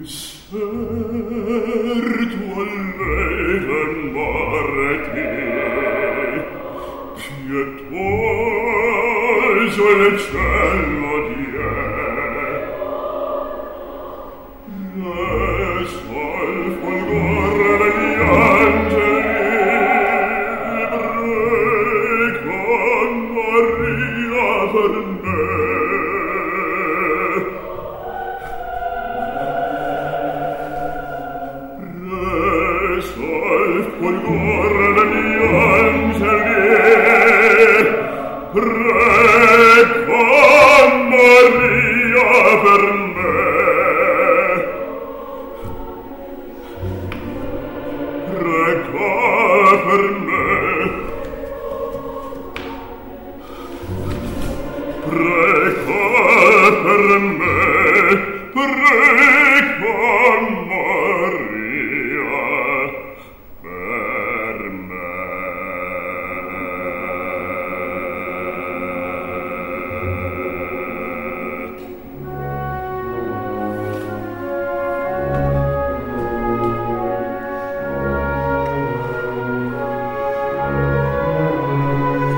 E certo allei temboreti, pietose il cielo die. Ne sol fulgore gli angeli, libri Maria per me. sol col cor de mi angel prego Maria per me prego per me prego per me prego